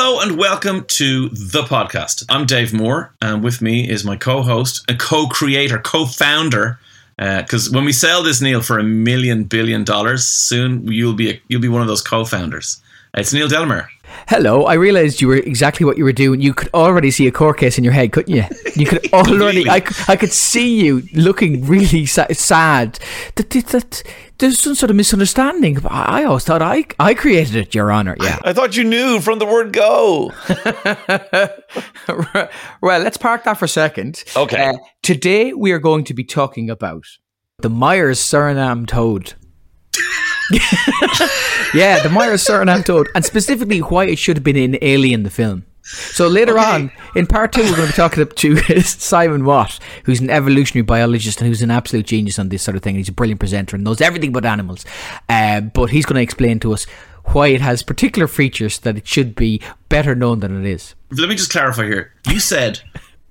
Hello and welcome to the podcast. I'm Dave Moore, and with me is my co-host and co-creator, co-founder. Uh, because when we sell this, Neil, for a million billion dollars, soon you'll be a, you'll be one of those co-founders. It's Neil Delamere. Hello, I realised you were exactly what you were doing. You could already see a court case in your head, couldn't you? You could already, I, I could see you looking really sa- sad. That, that, that, there's some sort of misunderstanding. I always thought I, I created it, Your Honour. Yeah. I thought you knew from the word go. well, let's park that for a second. Okay. Uh, today we are going to be talking about the Myers Suriname toad. yeah, the Myers Suriname toad, and specifically why it should have been in Alien the film. So later Okay. on, in part two, we're going to be talking to Simon Watt, who's an evolutionary biologist and who's an absolute genius on this sort of thing. He's a brilliant presenter and knows everything about animals. Uh, but he's going to explain to us why it has particular features that it should be better known than it is. Let me just clarify here. You said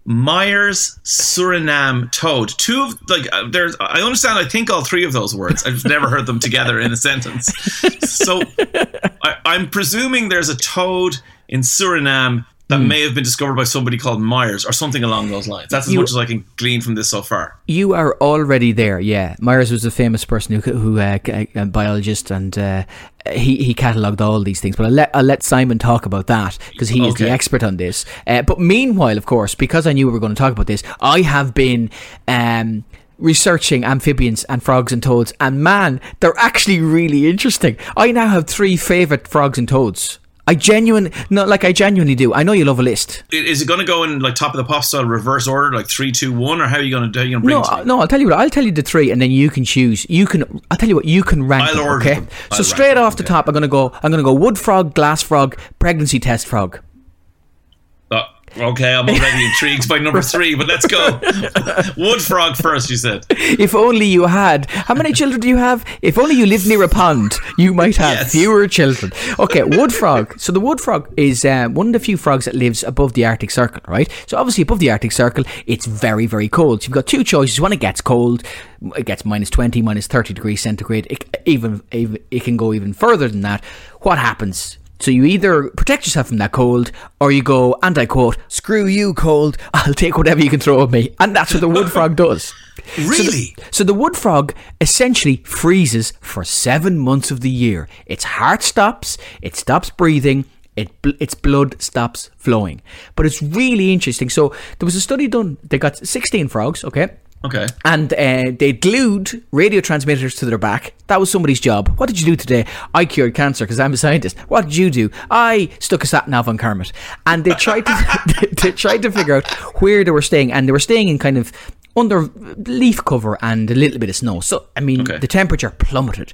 Myers Suriname toad. Two of like uh, there's. I understand. I think all three of those words. I've never heard them together in a sentence. So I, I'm presuming there's a toad in Suriname that may have been discovered by somebody called Myers or something along those lines. That's as You- much as I can glean from this so far. You are already there, yeah. Myers was a famous person who, who uh, a a biologist, and uh, he he catalogued all these things. But I'll let I'll let Simon talk about that because he is the expert on this. Uh, but meanwhile, of course, because I knew we were going to talk about this, I have been. Um, researching amphibians and frogs and toads and man they're actually really interesting i now have three favorite frogs and toads i genuine not like i genuinely do i know you love a list Is it going to go in like top of the pop style reverse order, like three, two, one, or how are you going to do? You going to bring No, to no, I'll tell you what. I'll tell you the three, and then you can choose. You can. I'll tell you what. You can rank I'll them. order Okay. them. I'll So rank straight them, off the okay. top, I'm gonna go. I'm gonna go wood frog, glass frog, pregnancy test frog. Okay, I'm already intrigued by number three, but let's go. Wood frog first, you said. If only you had. How many children do you have? If only you lived near a pond, you might have Yes. fewer children. Okay, wood frog. So the wood frog is um, one of the few frogs that lives above the Arctic Circle, right? So obviously above the Arctic Circle, it's very, very cold. So you've got two choices. When it gets cold, it gets minus 20, minus 30 degrees centigrade. It, even, even it can go even further than that. What happens? So you either protect yourself from that cold, or you go, and I quote, "Screw you, cold! I'll take whatever you can throw at me," and that's what the wood frog does. Really? So the wood frog essentially freezes for seven months of the year. Its heart stops, it stops breathing, it its blood stops flowing. But it's really interesting. So there was a study done. They got 16 frogs, okay? Okay. And uh, they glued radio transmitters to their back. That was somebody's job. What did you do today? I cured cancer because I'm a scientist. What did you do? I stuck a sat nav on Kermit. And they tried to they tried to figure out where they were staying, and they were staying in kind of under leaf cover and a little bit of snow. So I mean, Okay. the temperature plummeted.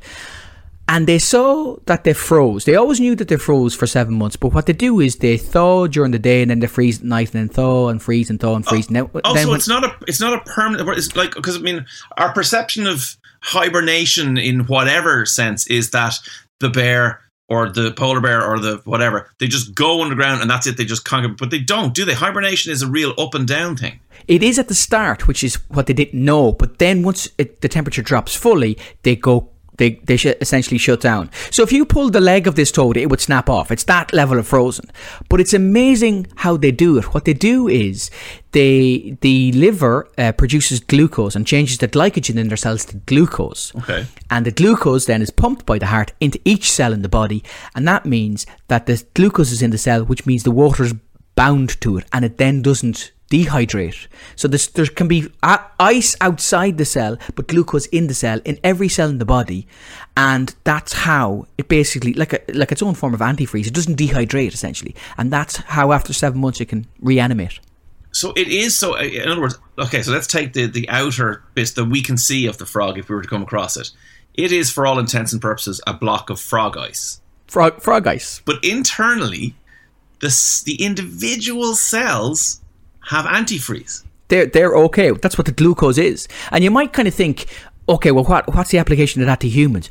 And they saw that they froze. They always knew that they froze for seven months, but what they do is they thaw during the day and then they freeze at night and then thaw and freeze and thaw and freeze. Oh, now, oh, then Also, when- it's not a it's not a permanent. It's like because I mean, our perception of hibernation in whatever sense is that the bear or the polar bear or the whatever they just go underground and that's it. They just conquer, but they don't, do they? Hibernation is a real up and down thing. It is at the start, which is what they didn't know. But then once it, the temperature drops fully, they go they they sh- essentially shut down. So if you pull the leg of this toad, it would snap off. It's that level of frozen. But it's amazing how they do it. What they do is they the liver uh, produces glucose and changes the glycogen in their cells to glucose. Okay. And the glucose then is pumped by the heart into each cell in the body, and that means that the glucose is in the cell, which means the water is bound to it, and it then doesn't dehydrate. So this, there can be a- ice outside the cell, but glucose in the cell, in every cell in the body, and that's how it basically, like a, like its own form of antifreeze, it doesn't dehydrate essentially, and that's how after seven months it can reanimate. So it is so. Uh, in other words, okay. So let's take the the outer bit that we can see of the frog if we were to come across it. It is, for all intents and purposes, a block of frog ice. Frog, frog ice. But internally, the the individual cells have antifreeze. they're they're okay. That's what the glucose is. And you might kind of think, okay, well, what what's the application of that to humans?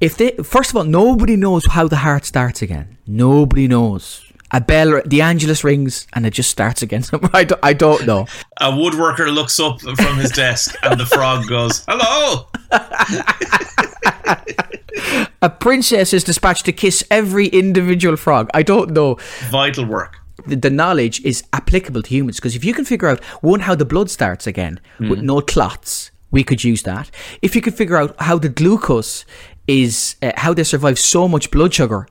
If they first of all, nobody knows how the heart starts again. Nobody knows. A bell, the Angelus rings, and it just starts again. I don't, I don't know. A woodworker looks up from his desk, and the frog goes, "Hello." A princess is dispatched to kiss every individual frog. I don't know. Vital work. The, the knowledge is applicable to humans. Because if you can figure out one how the blood starts again with no clots we could use that. If you could figure out how the glucose is uh, how they survive so much blood sugar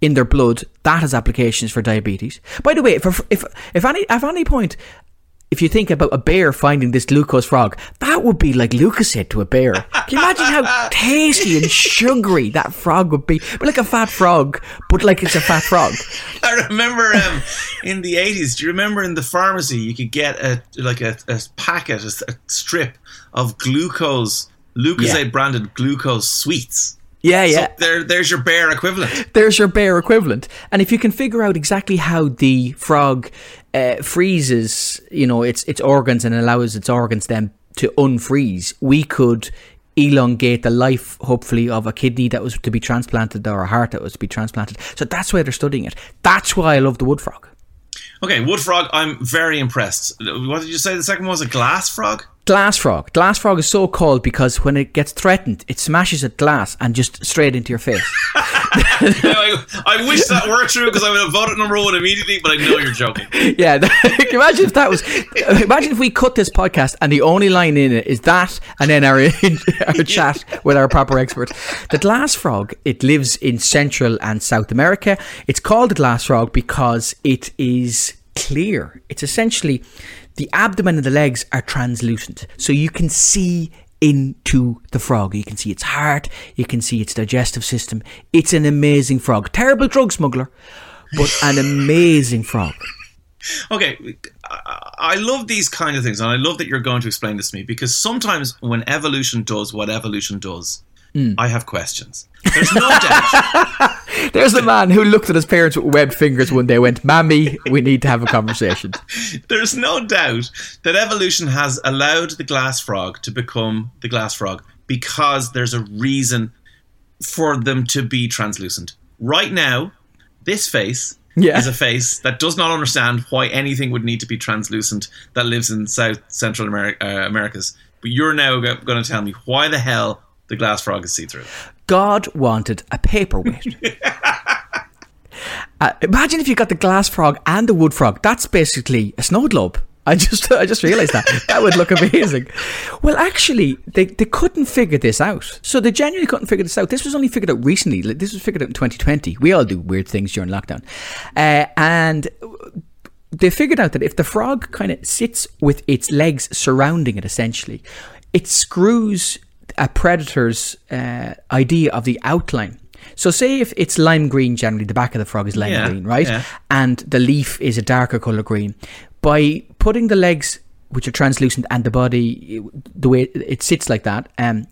in their blood that has applications for diabetes. By the way if if if any at any point if you think about a bear finding this glucose frog, that would be like Lucozade to a bear. Can you imagine how tasty and sugary that frog would be? But like a fat frog, but like it's a fat frog. I remember um, in the eighties. Do you remember in the pharmacy you could get a like a, a packet, a strip of glucose, Lucozade Yeah. branded glucose sweets. Yeah, So yeah. there, there's your bear equivalent. There's your bear equivalent. And if you can figure out exactly how the frog uh, freezes, you know, its its organs and allows its organs then to unfreeze, we could elongate the life, hopefully, of a kidney that was to be transplanted or a heart that was to be transplanted. So that's why they're studying it. That's why I love the wood frog. Okay, wood frog. I'm very impressed. What did you say? The second one was a glass frog. Glass frog. Glass frog is so called because when it gets threatened, it smashes at glass and just straight into your face. I, I wish that were true because I would have voted number one immediately, but I know you're joking. yeah, imagine if that was. Imagine if we cut this podcast and the only line in it is that, and then our our chat with our proper expert. The glass frog. It lives in Central and South America. It's called the glass frog because it is clear. It's essentially the abdomen and the legs are translucent, so you can see into the frog. You can see its heart. You can see its digestive system. It's an amazing frog. Terrible drug smuggler, but an amazing frog. Okay, I, love these kind of things, and I love that you're going to explain this to me because sometimes when evolution does what evolution does, hmm. I have questions. There's no doubt. There's the man who looked at his parents with webbed fingers one day and went, Mammy, we need to have a conversation. There's no doubt that evolution has allowed the glass frog to become the glass frog because there's a reason for them to be translucent. Right now, this face Yeah. is a face that does not understand why anything would need to be translucent that lives in South Central America, uh, Americas. But you're now going to tell me why the hell the glass frog is see through. God wanted a paperweight. uh, imagine if you got the glass frog and the wood frog. That's basically a snow globe. I just I just realised that. That would look amazing. Well, actually, they, they couldn't figure this out. So they genuinely couldn't figure this out. This was only figured out recently. This was figured out in 2020. We all do weird things during lockdown. Uh, and they figured out that if the frog kind of sits with its legs surrounding it, essentially, it screws a predator's uh, idea of the outline. So, say if it's lime green, generally the back of the frog is lime Yeah, green, right? yeah. And the leaf is a darker color green. By putting the legs, which are translucent, and the body, the way it sits like that, um,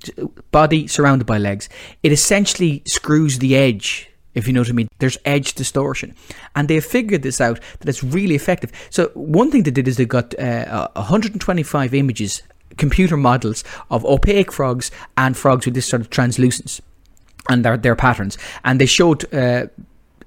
body surrounded by legs, it essentially screws the edge if you know what I mean. There's edge distortion. And they figured this out that it's really effective. So, one thing they did is they got uh, 125 images, computer models of opaque frogs and frogs with this sort of translucence and their, their patterns. And they showed. Uh,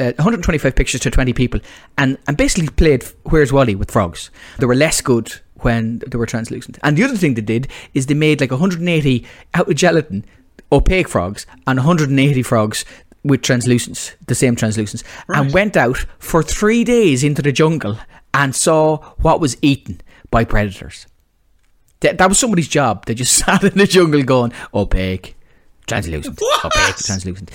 uh, 125 pictures to 20 people and, and basically played Where's Wally with frogs. They were less good when they were translucent. And the other thing they did is they made like 180 out of gelatin opaque frogs and 180 frogs with translucence, the same translucence, and went out for three days into the jungle and saw what was eaten by predators. That, that was somebody's job. They just sat in the jungle going oh, opaque, translucent, What? Oh, opaque, translucent.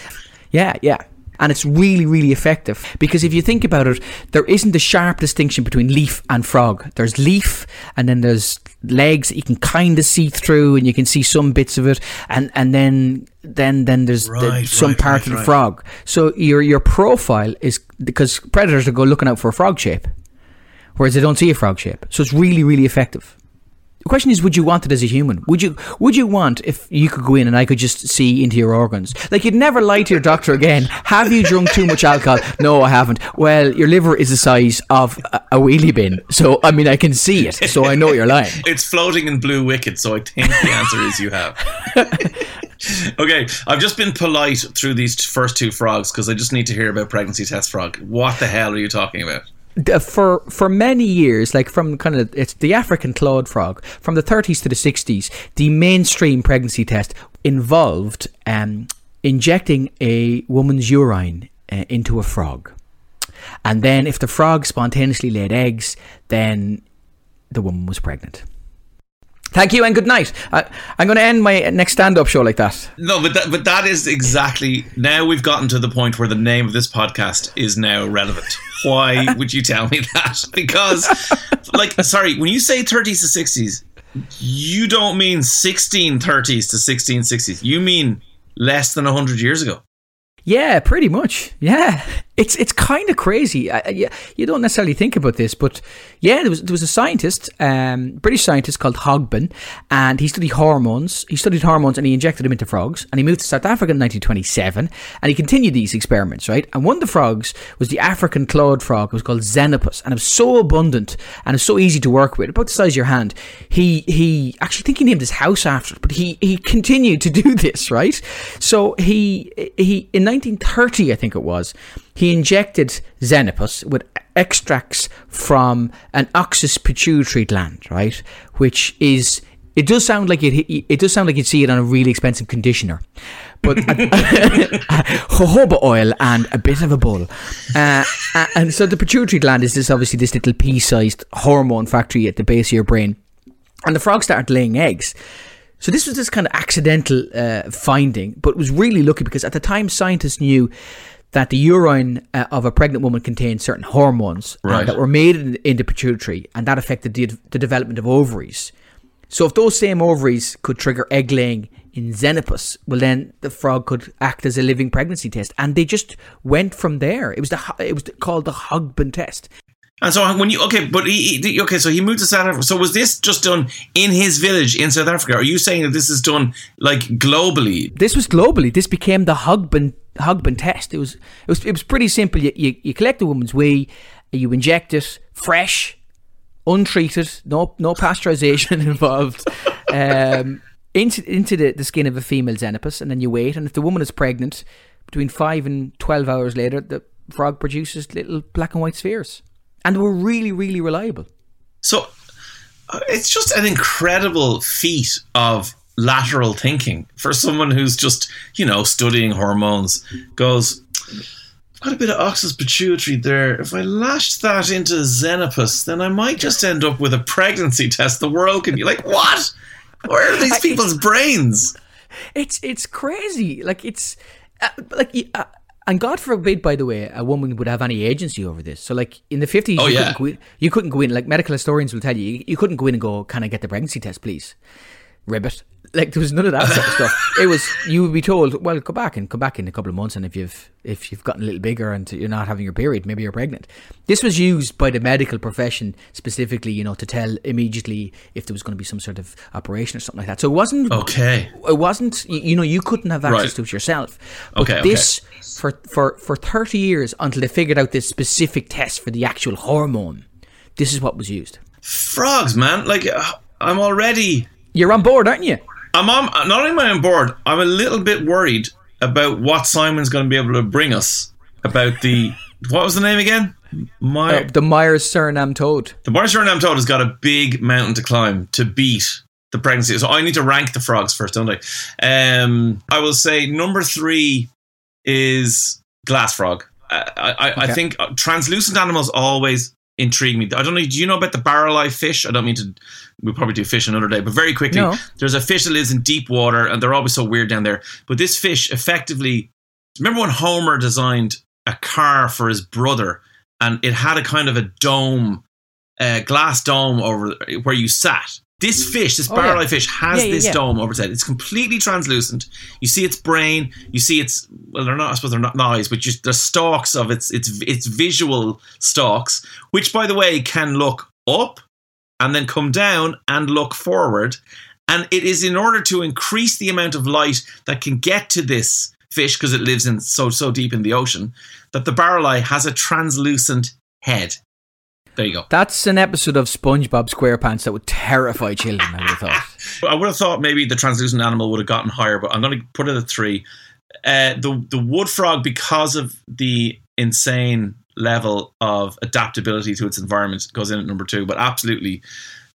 Yeah, yeah. And it's really, really effective because if you think about it, there isn't a sharp distinction between leaf and frog. There's leaf, and then there's legs that you can kind of see through, and you can see some bits of it, and and then then then there's the- Right, some part right, of the right. frog. So your your profile is because predators will go looking out for a frog shape, whereas they don't see a frog shape. So it's really, really effective. The question is, would you want it as a human? Would you would you want if you could go in and I could just see into your organs? Like you'd never lie to your doctor again. Have you drunk too much alcohol? No, I haven't. Well, your liver is the size of a, wheelie bin, so I mean I can see it, so I know you're lying. It's floating in blue WKD, so I think the answer is you have. okay, I've just been polite through these t- first two frogs because I just need to hear about pregnancy test frog. What the hell are you talking about? Uh, for for many years, like from kind of it's the African clawed frog from the 30s to the 60s, the mainstream pregnancy test involved um, injecting a woman's urine uh, into a frog, and then if the frog spontaneously laid eggs, then the woman was pregnant. Thank you and good night. I, I'm going to end my next stand-up show like that. No, but that, but that is exactly now we've gotten to the point where the name of this podcast is now relevant. Why would you tell me that? Because, like, sorry, when you say 30s to 60s, you don't mean 1630s to 1660s. You mean less than 100 years ago. Yeah, pretty much. Yeah, it's it's kind of crazy. I, I- you, don't necessarily think about this, but yeah, there was there was a scientist, um, British scientist called Hogben, and he studied hormones. He studied hormones and he injected them into frogs. And he moved to South Africa in 1927, and he continued these experiments. Right, and one of the frogs was the African clawed frog. It was called Xenopus, and it was so abundant and it was so easy to work with, about the size of your hand. He he actually think he named his house after it, but he he continued to do this. Right, so he he in 1930, I think it was, he injected Xenopus with extracts from an oxus pituitary gland, right? Which is it does sound like it. It does sound like you'd see it on a really expensive conditioner, but jojoba oil and a bit of a bull. Uh, and so the pituitary gland is this obviously this little pea-sized hormone factory at the base of your brain, and the frog started laying eggs. So this was this kind of accidental uh, finding, but was really lucky because at the time scientists knew that the urine uh, of a pregnant woman contained certain hormones uh, that were made in, in the pituitary, and that affected the, the development of ovaries. So if those same ovaries could trigger egg laying in Xenopus, well then the frog could act as a living pregnancy test, and they just went from there. It was the it was called the Hogben test. And so when you okay, but he, he okay, so he moved to South Africa. So was this just done in his village in South Africa? Are you saying that this is done like globally? This was globally. This became the Hogben Hogben test. It was it was it was pretty simple. You you, you collect a woman's wee, you inject it fresh, untreated, no no pasteurization involved, um, into into the, the skin of a female xenopus, and then you wait. And if the woman is pregnant, between five and twelve hours later, the frog produces little black and white spheres, and they were really really reliable. So uh, it's just an incredible feat of lateral thinking for someone who's just you know studying hormones. Goes. Got a bit of oxus pituitary there. If I lashed that into Xenopus, then I might just end up with a pregnancy test. The world can be like, what? Where are these people's brains? It's it's crazy. Like it's uh, like uh, and God forbid, by the way, a woman would have any agency over this. So like in the fifties, Oh, you, yeah. couldn't go in, you couldn't go in. Like medical historians will tell you, you, you couldn't go in and go, "Can I get the pregnancy test, please?" Ribbit. Like there was none of that sort of stuff. It was you would be told, "Well, go back and come back in a couple of months, and if you've if you've gotten a little bigger and you're not having your period, maybe you're pregnant." This was used by the medical profession specifically, you know, to tell immediately if there was going to be some sort of operation or something like that. So it wasn't Okay. it wasn't you know you couldn't have access Right. to it yourself but Okay, okay. this for for for 30 years until they figured out this specific test for the actual hormone this is what was used Frogs, man. Like, uh, I'm already you're on board aren't you I'm on, not only am I on board, I'm a little bit worried about what Simon's going to be able to bring us about the what was the name again? My Uh, the Myers Suriname toad the Myers Suriname toad has got a big mountain to climb to beat the pregnancy. So I need to rank the frogs first, don't I? Um, I will say number three is glass frog. I, I, I think translucent animals always intrigue me. I don't know. Do you know about the barrel eye fish? I don't mean to. We'll probably do fish another day, but very quickly, No. there's a fish that lives in deep water, and they're always so weird down there. But this fish, effectively, remember when Homer designed a car for his brother, and it had a kind of a dome, a glass dome over where you sat. This fish, this Oh, barrel yeah. eye fish, has Yeah, this dome over its head. It's completely translucent. You see its brain. You see its well, they're not. I suppose they're not eyes, but just the stalks of its its its visual stalks, which, by the way, can look up and then come down and look forward. And it is in order to increase the amount of light that can get to this fish because it lives in so so deep in the ocean that the barrel eye has a translucent head. There you go. That's an episode of SpongeBob SquarePants that would terrify children. I would have thought. I would have thought maybe the translucent animal would have gotten higher, but I'm going to put it at three. Uh, the the wood frog, because of the insane level of adaptability to its environment, goes in at number two. But absolutely,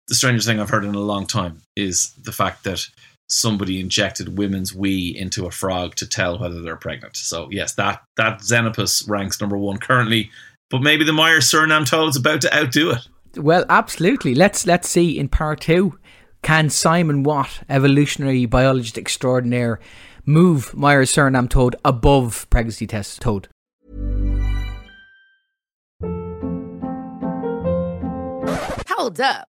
the strangest thing I've heard in a long time is the fact that somebody injected women's wee into a frog to tell whether they're pregnant. So yes, that that Xenopus ranks number one currently. But maybe the Meyer Suriname toad's about to outdo it. Well, absolutely. Let's let's see in part two. Can Simon Watt, evolutionary biologist extraordinaire, move Myers Suriname toad above pregnancy test toad? Hold up.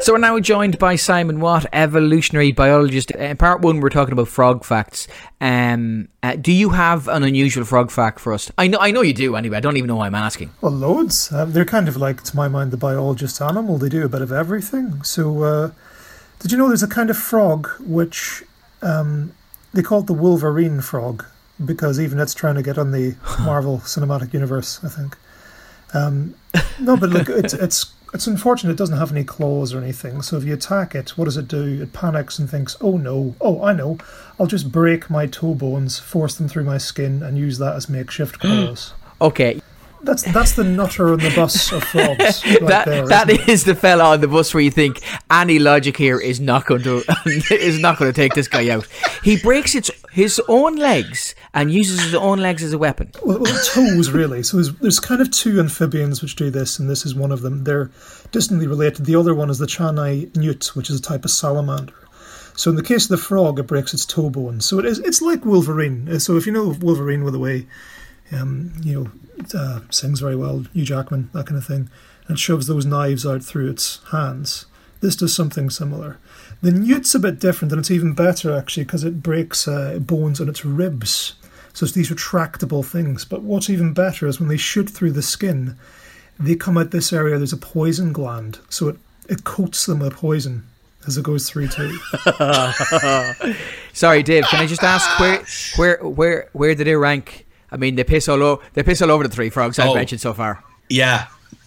So we're now joined by Simon Watt, evolutionary biologist. Uh, In part one, we're talking about frog facts. Um, uh, do you have an unusual frog fact for us? I know, I know you do. Anyway, I don't even know why I'm asking. Well, loads. Um, they're kind of like, to my mind, the biologist animal. They do a bit of everything. So, uh, did you know there's a kind of frog which um, they call it the Wolverine frog because even it's trying to get on the Marvel Cinematic Universe, I think. Um, no, but look, it's it's it's unfortunate it doesn't have any claws or anything. So if you attack it, what does it do? It panics and thinks, "Oh no! Oh, I know! I'll just break my toe bones, force them through my skin, and use that as makeshift claws." Okay, That's that's the nutter on the bus of frogs. Right that there, that is the fella on the bus where you think any logic here is not going to is not going to take this guy out. He breaks its his own legs and uses his own legs as a weapon. well, well, toes really. So there's, there's kind of two amphibians which do this, and this is one of them. They're distantly related. The other one is the Chanai newt, which is a type of salamander. So in the case of the frog, it breaks its toe bone. So it is it's like Wolverine. Uh, So if you know Wolverine with the way, um, you know, uh, sings very well, Hugh Jackman, that kind of thing, and shoves those knives out through its hands. This does something similar. The newt's a bit different, and it's even better actually because it breaks uh, bones on its ribs. So it's these retractable things. But what's even better is when they shoot through the skin, they come out this area. There's a poison gland, so it it coats them with poison as it goes through too. Sorry, Dave. Can I just ask where where where where did it rank? I mean, they piss all over. They piss all over the three frogs I've Oh. mentioned so far. Yeah.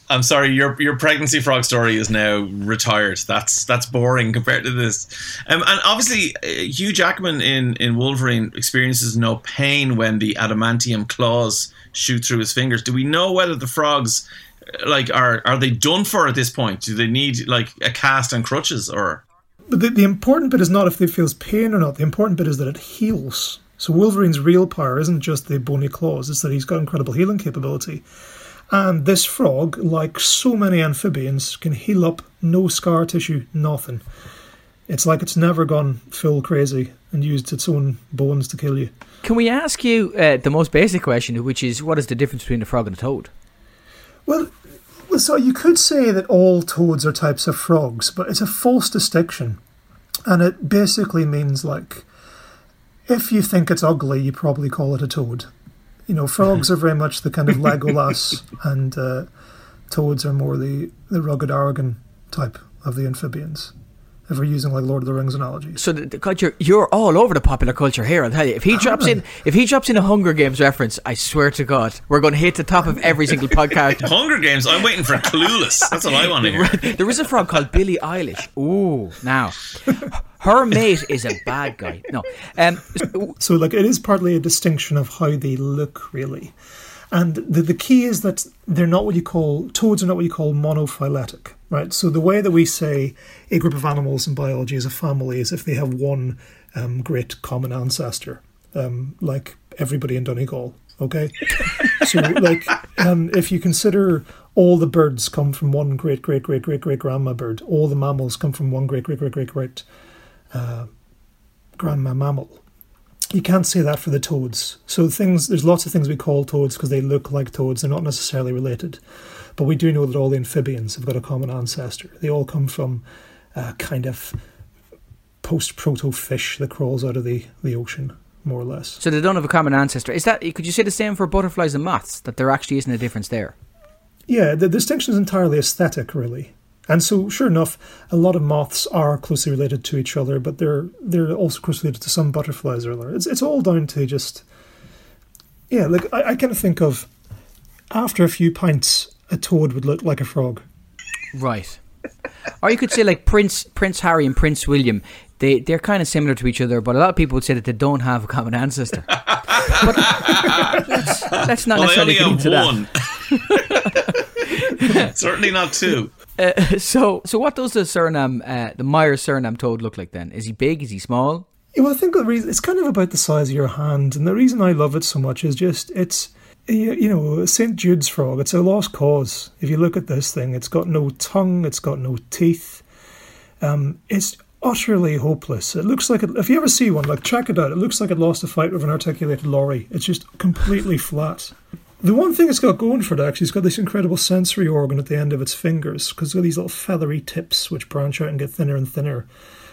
I'm sorry, your your pregnancy frog story is now retired. That's that's boring compared to this. Um, and obviously, uh, Hugh Jackman in, in Wolverine experiences no pain when the adamantium claws shoot through his fingers. Do we know whether the frogs, uh, like, are are they done for at this point? Do they need like a cast and crutches or? But the, the important bit is not if they feels pain or not. The important bit is that it heals. So Wolverine's real power isn't just the bony claws; it's that he's got incredible healing capability. And this frog, like so many amphibians, can heal up no scar tissue, nothing. It's like it's never gone full crazy and used its own bones to kill you. Can we ask you uh, the most basic question, which is what is the difference between a frog and a toad? Well, well, so you could say that all toads are types of frogs, but it's a false distinction. And it basically means like, if you think it's ugly, you probably call it a toad. You know, frogs are very much the kind of Legolas, and uh, toads are more the, the rugged Aragorn type of the amphibians. If we're using like Lord of the Rings analogies. So, the, the, God, you're you're all over the popular culture here. I'll tell you. If he drops in, if he drops in a Hunger Games reference, I swear to God, we're going to hit the top of every single podcast. Hunger Games. I'm waiting for Clueless. That's what I want to hear. there is a frog called Billie Eilish. Ooh, now her mate is a bad guy. No, um, So, like, it is partly a distinction of how they look, really. And the, the key is that they're not what you call, toads are not what you call monophyletic, right? So, the way that we say a group of animals in biology is a family is if they have one um, great common ancestor, um, like everybody in Donegal, okay? so, like, um, if you consider all the birds come from one great, great, great, great, great grandma bird, all the mammals come from one great, great, great, great, great uh, grandma mammal you can't say that for the toads. So things there's lots of things we call toads because they look like toads. They're not necessarily related, but we do know that all the amphibians have got a common ancestor. They all come from a kind of post-proto fish that crawls out of the, the ocean, more or less. so they don't have a common ancestor. Is that? Could you say the same for butterflies and moths? That there actually isn't a difference there. Yeah, the distinction is entirely aesthetic, really. And so, sure enough, a lot of moths are closely related to each other, but they're they're also closely related to some butterflies or other. It's it's all down to just yeah. Like I, I kind of think of after a few pints, a toad would look like a frog. Right. or you could say like Prince Prince Harry and Prince William. They they're kind of similar to each other, but a lot of people would say that they don't have a common ancestor. but let's, let's not Well, necessarily only get have into that. one. Certainly not two. Uh, so so what does the Suriname uh, the Myers Suriname toad look like then? Is he big? Is he small? Yeah, well, I think the reason it's kind of about the size of your hand, and the reason I love it so much is just it's you you know St Jude's frog. It's a lost cause. If you look at this thing, it's got no tongue, it's got no teeth. Um, it's utterly hopeless. It looks like it, if you ever see one, like check it out. It looks like it lost a fight with an articulated lorry. It's just completely flat. The one thing it's got going for it actually, it's got this incredible sensory organ at the end of its fingers because it's got these little feathery tips which branch out and get thinner and thinner.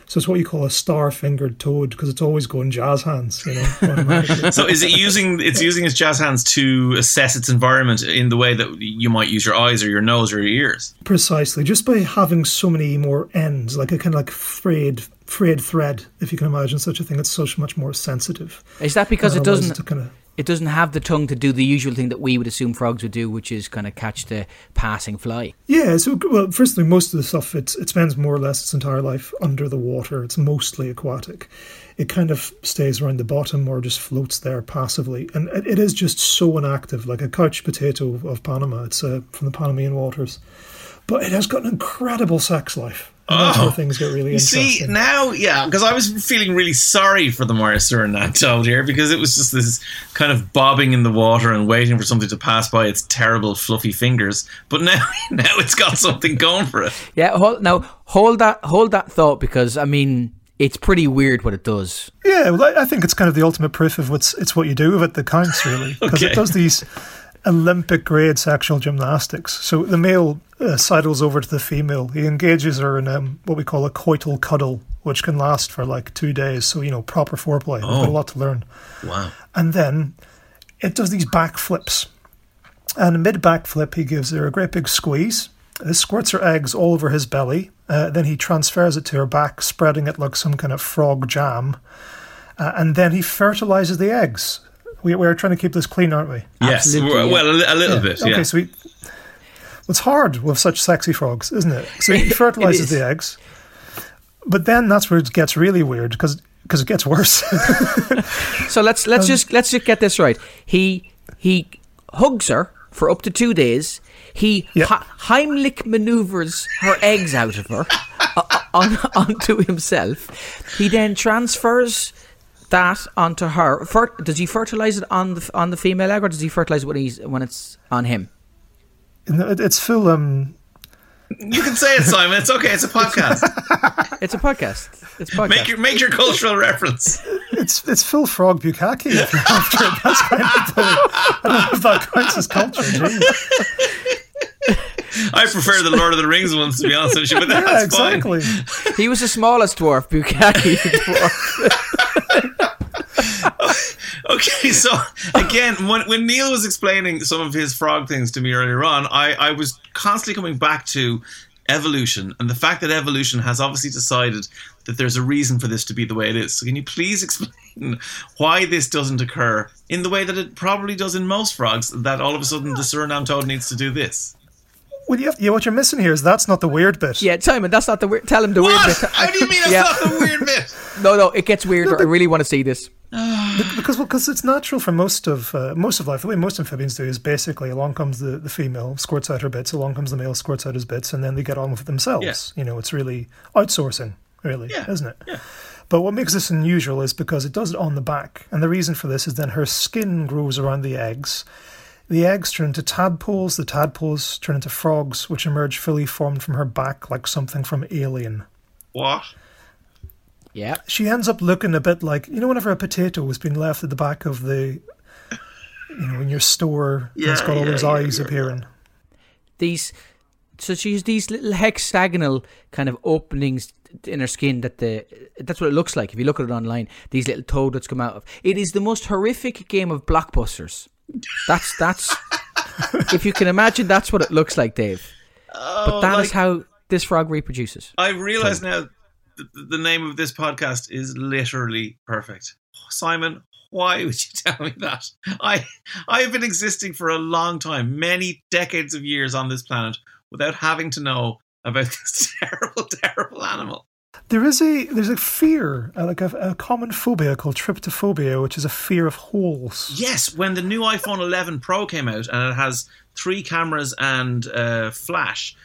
So it's what you call a star-fingered toad because it's always going jazz hands, you know. So is it using it's using its jazz hands to assess its environment in the way that you might use your eyes or your nose or your ears? Precisely, just by having so many more ends, like a kind of like frayed, frayed thread, if you can imagine such a thing. It's so much more sensitive. Is that because it doesn't kind of it doesn't have the tongue to do the usual thing that we would assume frogs would do, which is kind of catch the passing fly? Yeah, so well, firstly, most of the stuff it spends more or less its entire life under the water. It's mostly aquatic. It kind of stays around the bottom or just floats there passively, and it, it is just so inactive, like a couch potato of Panama. It's uh, from the Panamanian waters, but it has got an incredible sex life. And that's where oh. things get really You interesting. see now, yeah, because I was feeling really sorry for the Morrister and that toad here because it was just this kind of bobbing in the water and waiting for something to pass by its terrible fluffy fingers. But now, now it's got something going for it. Yeah, hold, now hold that hold that thought because I mean it's pretty weird what it does. Yeah, well, I I think it's kind of the ultimate proof of what's it's what you do with it that counts, really, because Okay. it does these Olympic grade sexual gymnastics. So the male uh, sidles over to the female. He engages her in um, what we call a coital cuddle, which can last for like two days. So you know, proper foreplay. We've got a lot to learn. Wow. And then it does these backflips. And mid backflip, he gives her a great big squeeze. This squirts her eggs all over his belly. Uh, then he transfers it to her back, spreading it like some kind of frog jam. Uh, and then he fertilizes the eggs. We, we're trying to keep this clean, aren't we? Yes. Absolutely, Well, yeah. a, a little bit. Yeah. Okay, so we. It's hard with such sexy frogs, isn't it? So he fertilizes the eggs. But then that's where it gets really weird because because it gets worse. So let's Um, let's just let's just get this right. He he hugs her for up to two days. He Yeah. ha- Heimlich maneuvers her eggs out of her uh, on, onto himself. He then transfers that onto her. Fer- does he fertilize it on the on the female egg, or does he fertilize it when he's when it's on him? No, it- it's full. Um, You can say it, Simon. It's okay. It's a podcast. It's a podcast. It's a podcast. make your make your cultural reference. it's it's full frog bukkake. if you're after it. That's kind of the. I don't know if that counts as culture. Geez. I prefer the Lord of the Rings ones to be honest with you, but that's Yeah, fine. exactly. he was the smallest dwarf, bukkake dwarf. Okay, so again, when, when Neil was explaining some of his frog things to me earlier on, I, I was constantly coming back to evolution and the fact that evolution has obviously decided that there's a reason for this to be the way it is. So, can you please explain why this doesn't occur in the way that it probably does in most frogs? That all of a sudden the Suriname toad needs to do this. Well, you have, yeah, what you're missing here is that's not the weird bit. yeah, Simon, that's not the weird. Tell him the What? weird bit. How do you mean that's Yeah. not the weird bit? No, no, it gets weirder. I really want to see this. Because well, because it's natural for most of uh, most of life. The way most amphibians do is basically along comes the, the female, squirts out her bits, along comes the male, squirts out his bits, and then they get on with it themselves. You know, it's really outsourcing, really, Yeah, isn't it? But what makes this unusual is because it does it on the back, and the reason for this is then her skin grows around the eggs. The eggs turn into tadpoles. The tadpoles turn into frogs, which emerge fully formed from her back, like something from Alien. What? Yeah. she ends up looking a bit like you know whenever a potato has been left at the back of the you know in your store and it's Yeah, got all yeah, those yeah, eyes appearing These, so she's these little hexagonal kind of openings in her skin that the that's what it looks like if you look at it online. These little toadlets come out of. It is the most horrific game of blockbusters. That's that's. if you can imagine, that's what it looks like, Dave. but oh, that is like- how this frog reproduces. I realize now the, the name of this podcast is literally perfect. Simon, why would you tell me that? I I have been existing for a long time, many decades of years on this planet, without having to know about this terrible, terrible animal. there is a there's a fear uh, like a, a common phobia called tryptophobia which is a fear of holes Yes, when the new iPhone 11 Pro came out and it has three cameras and uh, flash,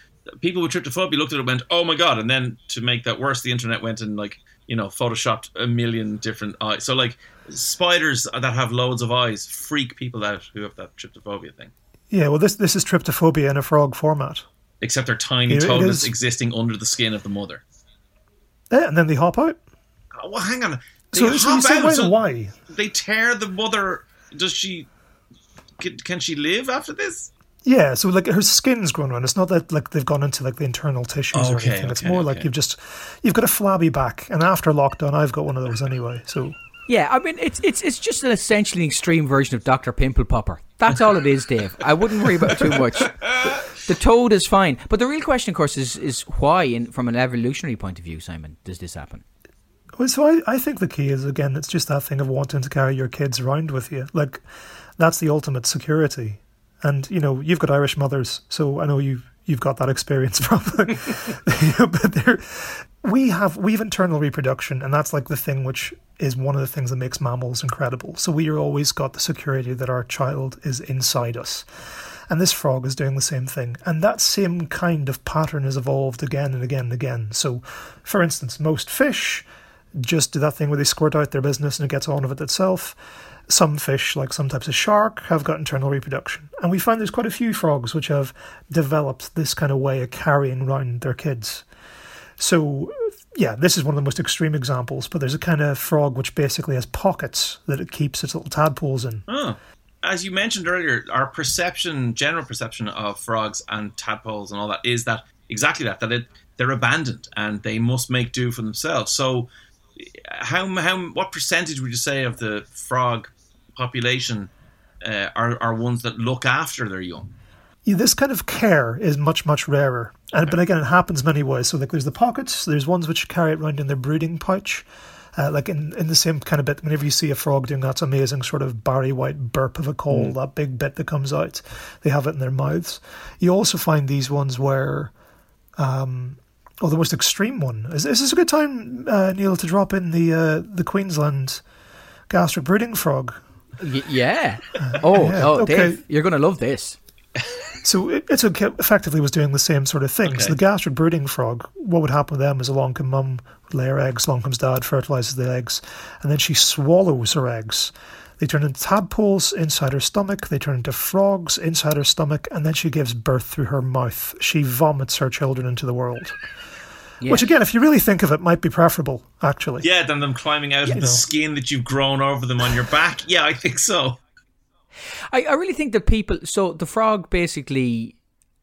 people with tryptophobia looked at it and went, "Oh my god!" And then to make that worse, the internet went and like you know photoshopped a million different eyes. So like spiders that have loads of eyes freak people out who have that tryptophobia thing. yeah well this this is tryptophobia in a frog format Except they're tiny it toadlets existing under the skin of the mother. yeah, and then they hop out Oh, well, hang on. They so, so say why, so why They tear the mother. Does she? Can, can she live after this? Yeah, so like her skin's grown around. It's not that like they've gone into like the internal tissues or anything. It's okay, more like okay. you've just you've got a flabby back. And after lockdown, I've got one of those anyway. So Yeah, I mean it's it's it's just an essentially extreme version of Doctor Pimple Popper. That's all it is, Dave. I wouldn't worry about it too much. The toad is fine, but the real question, of course, is is why, in, from an evolutionary point of view, Simon, does this happen? Well, so I, I think the key is again, it's just that thing of wanting to carry your kids around with you. Like that's the ultimate security. And you know, you've got Irish mothers, so I know you you've got that experience probably. but there, we have we have internal reproduction, and that's like the thing which is one of the things that makes mammals incredible. So we are always got the security that our child is inside us. And this frog is doing the same thing. And that same kind of pattern has evolved again and again and again. So, for instance, most fish just do that thing where they squirt out their business and it gets on with it itself. Some fish, like some types of shark, have got internal reproduction. And we find there's quite a few frogs which have developed this kind of way of carrying around their kids. So yeah, this is one of the most extreme examples, but there's a kind of frog which basically has pockets that it keeps its little tadpoles in. Oh. As you mentioned earlier, our perception, general perception of frogs and tadpoles and all that is that exactly that, that it, they're abandoned and they must make do for themselves. So, how, how what percentage would you say of the frog population uh, are, are ones that look after their young? Yeah, this kind of care is much, much rarer. And, But again, it happens many ways. So, like, there's the pockets, there's ones which carry it around in their brooding pouch. Uh, like in, in the same kind of bit, whenever you see a frog doing that amazing sort of Barry White burp of a call, mm. that big bit that comes out, they have it in their mouths. You also find these ones where, um, oh, the most extreme one is, is this a good time, uh, Neil, to drop in the uh, the Queensland gastric brooding frog? Y- yeah. Oh, yeah. oh, okay. Dave, you're going to love this. So it, it's effectively was doing the same sort of thing. Okay. So the gastric brooding frog, what would happen with them is along comes mum, would lay her eggs, along comes dad, fertilizes the eggs, and then she swallows her eggs. They turn into tadpoles inside her stomach. They turn into frogs inside her stomach, and then she gives birth through her mouth. She vomits her children into the world. Yeah. Which, again, if you really think of it, might be preferable, actually. Yeah, than them climbing out of the know. skin that you've grown over them on your back. Yeah, I think so. I, I really think that people. So the frog basically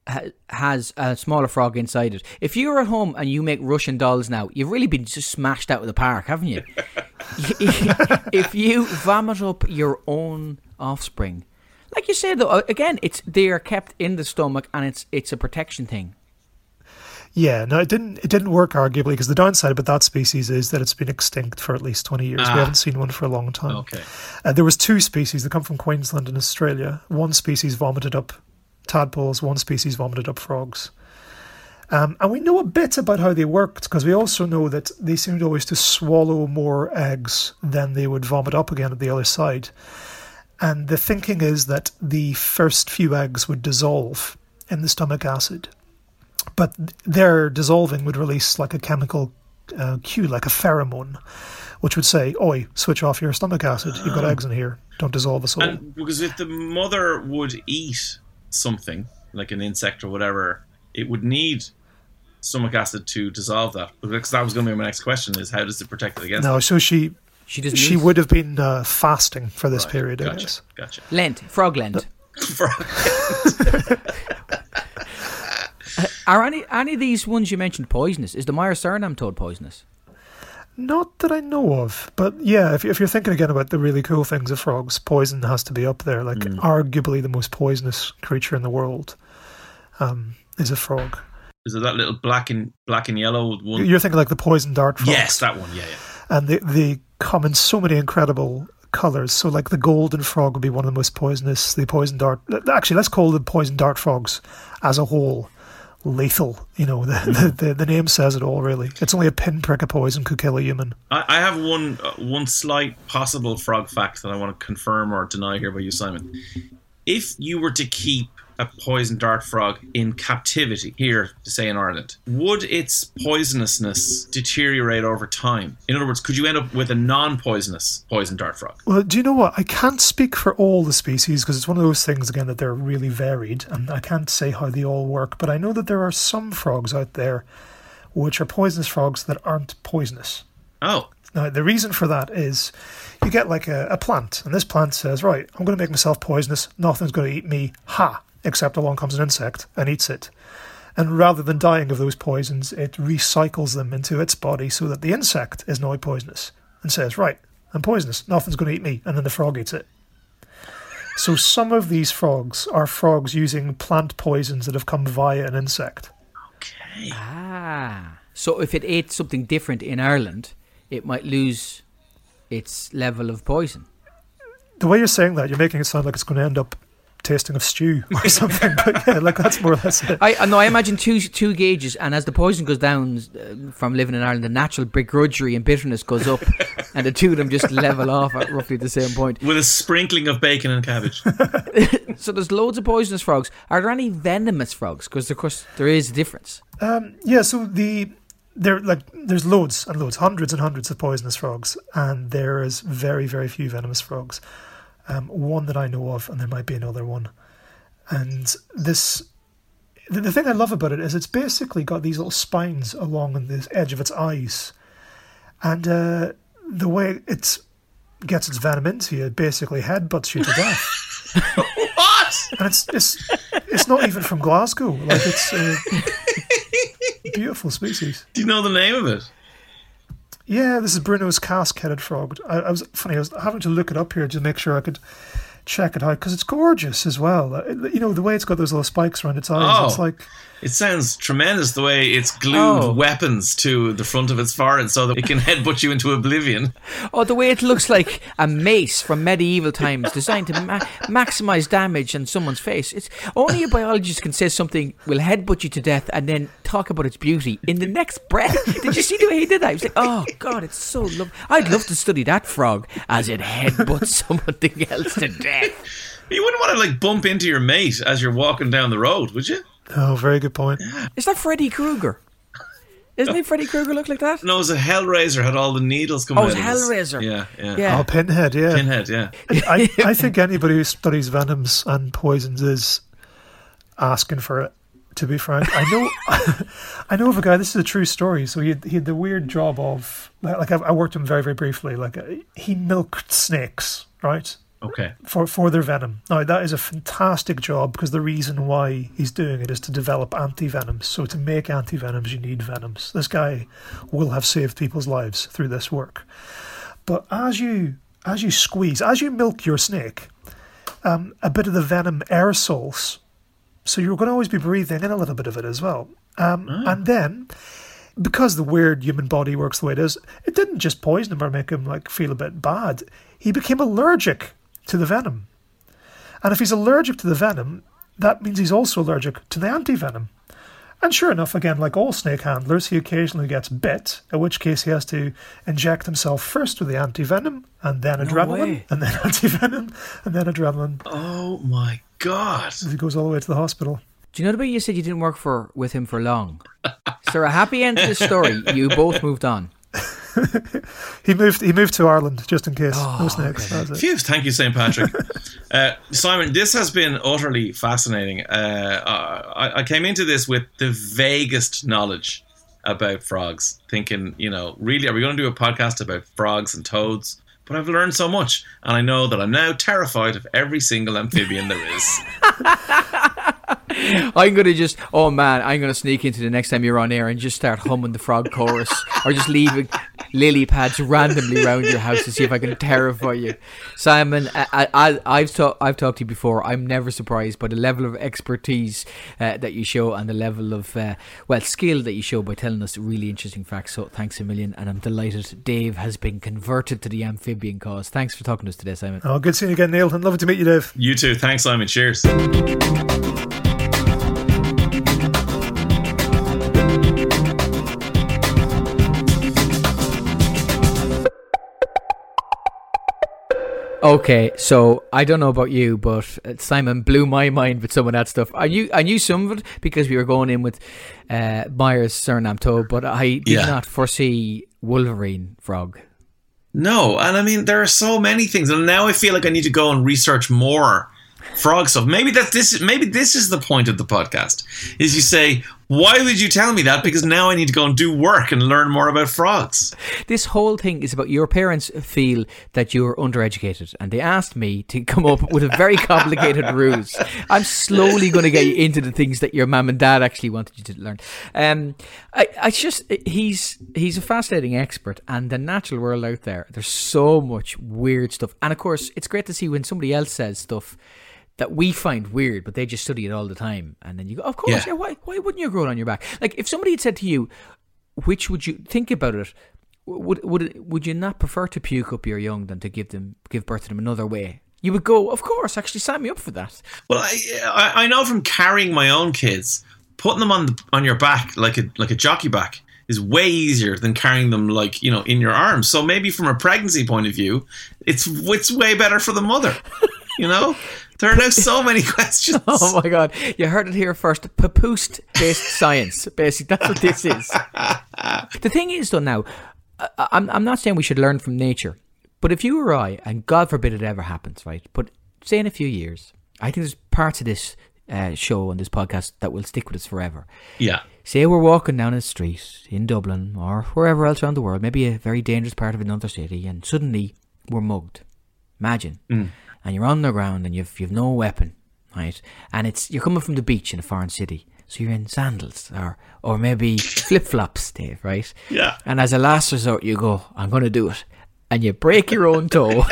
ha- has a smaller frog inside it. If you're at home and you make Russian dolls now, you've really been just smashed out of the park, haven't you? if you vomit up your own offspring, like you said though, uh, again, it's they are kept in the stomach and it's it's a protection thing. Yeah, no, it didn't. It didn't work arguably because the downside about that species is that it's been extinct for at least twenty years. Ah. We haven't seen one for a long time. Okay. Uh, there was two species that come from Queensland and Australia. One species vomited up tadpoles. One species vomited up frogs. Um, and we know a bit about how they worked because we also know that they seemed always to swallow more eggs than they would vomit up again at the other side. And the thinking is that the first few eggs would dissolve in the stomach acid but their dissolving would release like a chemical uh, cue, like a pheromone, which would say, "Oi, switch off your stomach acid. You've got ah. eggs in here. Don't dissolve us all." And because if the mother would eat something like an insect or whatever, it would need stomach acid to dissolve that. Because that was going to be my next question: is how does it protect it against? No, so she she doesn't. She would have been uh, fasting for this right. period. Gotcha. I guess. Gotcha. Lent, frog Lent. frog Lent. Are any any of these ones you mentioned poisonous? Is the Meyer Surinam toad poisonous? Not that I know of, but yeah, if, if you're thinking again about the really cool things of frogs, poison has to be up there. Like mm. arguably the most poisonous creature in the world um, is a frog. Is it that little black and black and yellow one? You're thinking like the poison dart frog. Yes, that one. Yeah, yeah. And they they come in so many incredible colors. So like the golden frog would be one of the most poisonous. The poison dart. Actually, let's call the poison dart frogs as a whole lethal. You know, the, the, the, name says it all, really. It's only a pinprick of poison could kill a human. I, I have one uh, one slight possible frog fact that I want to confirm or deny here by you, Simon. If you were to keep a poison dart frog in captivity here, to say in Ireland, would its poisonousness deteriorate over time? In other words, could you end up with a non-poisonous poison dart frog? Well, do you know what? I can't speak for all the species because it's one of those things again that they're really varied, and I can't say how they all work. But I know that there are some frogs out there which are poisonous frogs that aren't poisonous. Oh. Now, the reason for that is you get like a, a plant, and this plant says, Right, I'm going to make myself poisonous. Nothing's going to eat me. Ha! Except along comes an insect and eats it. And rather than dying of those poisons, it recycles them into its body so that the insect is now poisonous and says, Right, I'm poisonous, nothing's going to eat me. And then the frog eats it. So some of these frogs are frogs using plant poisons that have come via an insect. Okay. Ah. So if it ate something different in Ireland, it might lose its level of poison. The way you're saying that, you're making it sound like it's going to end up tasting of stew or something. but yeah, like that's more or less it. I no, I imagine two two gauges, and as the poison goes down uh, from living in Ireland, the natural begrudgery and bitterness goes up, and the two of them just level off at roughly the same point. With a sprinkling of bacon and cabbage. so there's loads of poisonous frogs. Are there any venomous frogs? Because of course there is a difference. Um, yeah, so the there like there's loads and loads, hundreds and hundreds of poisonous frogs, and there is very very few venomous frogs um, one that I know of, and there might be another one. And this the, the thing I love about it is it's basically got these little spines along the edge of its eyes, and uh, the way it gets its venom into you, it basically headbutts you to death. What? and it's it's it's not even from Glasgow. Like it's a beautiful species. Do you know the name of it? Yeah, this is Bruno's casque-headed frog. I, I was funny. I was having to look it up here to make sure I could check it out because it's gorgeous as well. You know the way it's got those little spikes around its eyes. Oh. It's like It sounds tremendous the way it's glued Oh. weapons to the front of its forehead so that it can headbutt you into oblivion. Oh, the way it looks like a mace from medieval times, designed to ma- maximize damage on someone's face. It's only a biologist can say something will headbutt you to death and then talk about its beauty in the next breath. Did you see the way he did that? He was like, "Oh God, it's so lovely. I'd love to study that frog as it headbutts something else to death." You wouldn't want to like bump into your mate as you're walking down the road, would you? Oh, very good point. Is that Freddy Krueger? Isn't he Freddy Krueger look like that? No, it was a Hellraiser had all the needles coming Oh, out. it of his- Hellraiser. Yeah, yeah. Yeah. Oh, Pinhead. Yeah, Pinhead, yeah. I, I think anybody who studies venoms and poisons is asking for it. To be frank, I know, I know of a guy. This is a true story. So he had, he had the weird job of like, like I, I worked him very very briefly. Like uh, he milked snakes, right? Okay. for for their venom. Now that is a fantastic job because the reason why he's doing it is to develop anti venoms. So to make anti venoms, you need venoms. This guy will have saved people's lives through this work. But as you as you squeeze, as you milk your snake, um, a bit of the venom aerosols. So you're going to always be breathing in a little bit of it as well. Um, And then, because the weird human body works the way it is, it didn't just poison him or make him like feel a bit bad. He became allergic to the venom. And if he's allergic to the venom, that means he's also allergic to the anti venom. And sure enough, again, like all snake handlers, he occasionally gets bit, in which case he has to inject himself first with the anti venom, and then adrenaline, way. and then anti venom, and then adrenaline Oh my god. he goes all the way to the hospital. Do you know the way you said you didn't work for with him for long? Sir, a happy end to the story? You both moved on. He moved. He moved to Ireland just in case. Oh, no snakes. That was it. Phew, thank you, St. Patrick. uh, Simon, this has been utterly fascinating. Uh, I, I came into this with the vaguest knowledge about frogs, thinking, you know, really, are we going to do a podcast about frogs and toads? But I've learned so much, and I know that I'm now terrified of every single amphibian there is. I'm gonna just oh man, I'm gonna sneak into the next time you're on air and just start humming the frog chorus or just leaving lily pads randomly around your house to see if I can terrify you. Simon, I, I, I've talked I've talked to you before. I'm never surprised by the level of expertise uh, that you show and the level of uh, well skill that you show by telling us really interesting facts. So thanks a million, and I'm delighted Dave has been converted to the amphibian cause. Thanks for talking to us today, Simon. Oh, good seeing you again, Neil. And lovely to meet you, Dave. You too. Thanks, Simon. Cheers. Okay, so I don't know about you, but uh, Simon blew my mind with some of that stuff. I knew I knew some of it because we were going in with uh, Myers Suriname Toad, but I did Yeah. not foresee Wolverine Frog. No, and I mean there are so many things, and now I feel like I need to go and research more frog stuff. Maybe that this maybe this is the point of the podcast. Is you say, why would you tell me that? Because now I need to go and do work and learn more about frogs. This whole thing is about your parents feel that you're undereducated, and they asked me to come up with a very complicated ruse. I'm slowly going to get you into the things that your mum and dad actually wanted you to learn. Um, I, I just he's he's a fascinating expert, and the natural world out there, there's so much weird stuff, and of course, it's great to see when somebody else says stuff. That we find weird, but they just study it all the time, and then you go, "Of course, Yeah. yeah. why, why wouldn't you grow it on your back?" Like if somebody had said to you, which would you think about it? Would would it, would you not prefer to puke up your young than to give them give birth to them another way? You would go, of course. Actually, sign me up for that. Well, I, I I know from carrying my own kids, putting them on the, on your back like a like a jockey back is way easier than carrying them like you know in your arms. So maybe from a pregnancy point of view, it's it's way better for the mother. You know, there are now so many questions. Oh my god, you heard it here first. Papoose based science. Basically, that's what this is. the thing is, though, now I'm I'm not saying we should learn from nature, but if you or I, and God forbid it ever happens, right? But say in a few years, I think there's parts of this uh, show and this podcast that will stick with us forever. Yeah. Say we're walking down a street in Dublin or wherever else around the world, maybe a very dangerous part of another city, and suddenly we're mugged. Imagine, Mm. And you're on the ground and you've you've no weapon, right? And it's you're coming from the beach in a foreign city, so you're in sandals or or maybe flip flops, Dave, right? Yeah. And as a last resort, you go, I'm going to do it, and you break your own toe.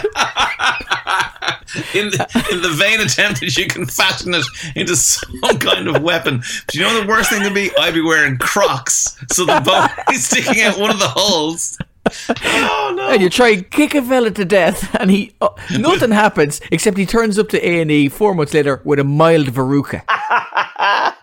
in the, in the vain attempt that you can fashion it into some kind of weapon. But you know the worst thing would be? I'd be wearing Crocs, so the bone is sticking out one of the holes. Oh no! and you try and kick a fella to death, and he oh, nothing happens except he turns up to A and E four months later with a mild verruca.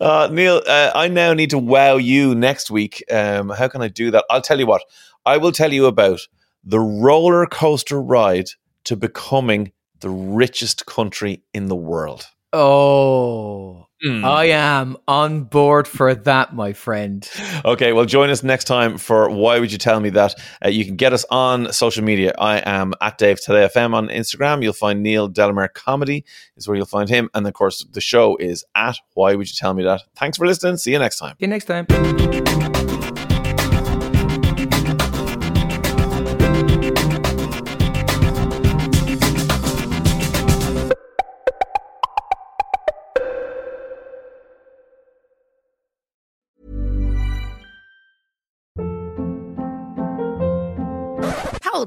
Uh, Neil, uh, I now need to wow you next week. Um, how can I do that? I'll tell you what. I will tell you about the roller coaster ride to becoming the richest country in the world. Oh, Mm. I am on board for that, my friend. Okay, well, join us next time for Why Would You Tell Me That? Uh, you can get us on social media. I am at Dave Today FM on Instagram. You'll find Neil Delamere Comedy is where you'll find him. And of course, the show is at Why Would You Tell Me That? Thanks for listening. See you next time. See you next time.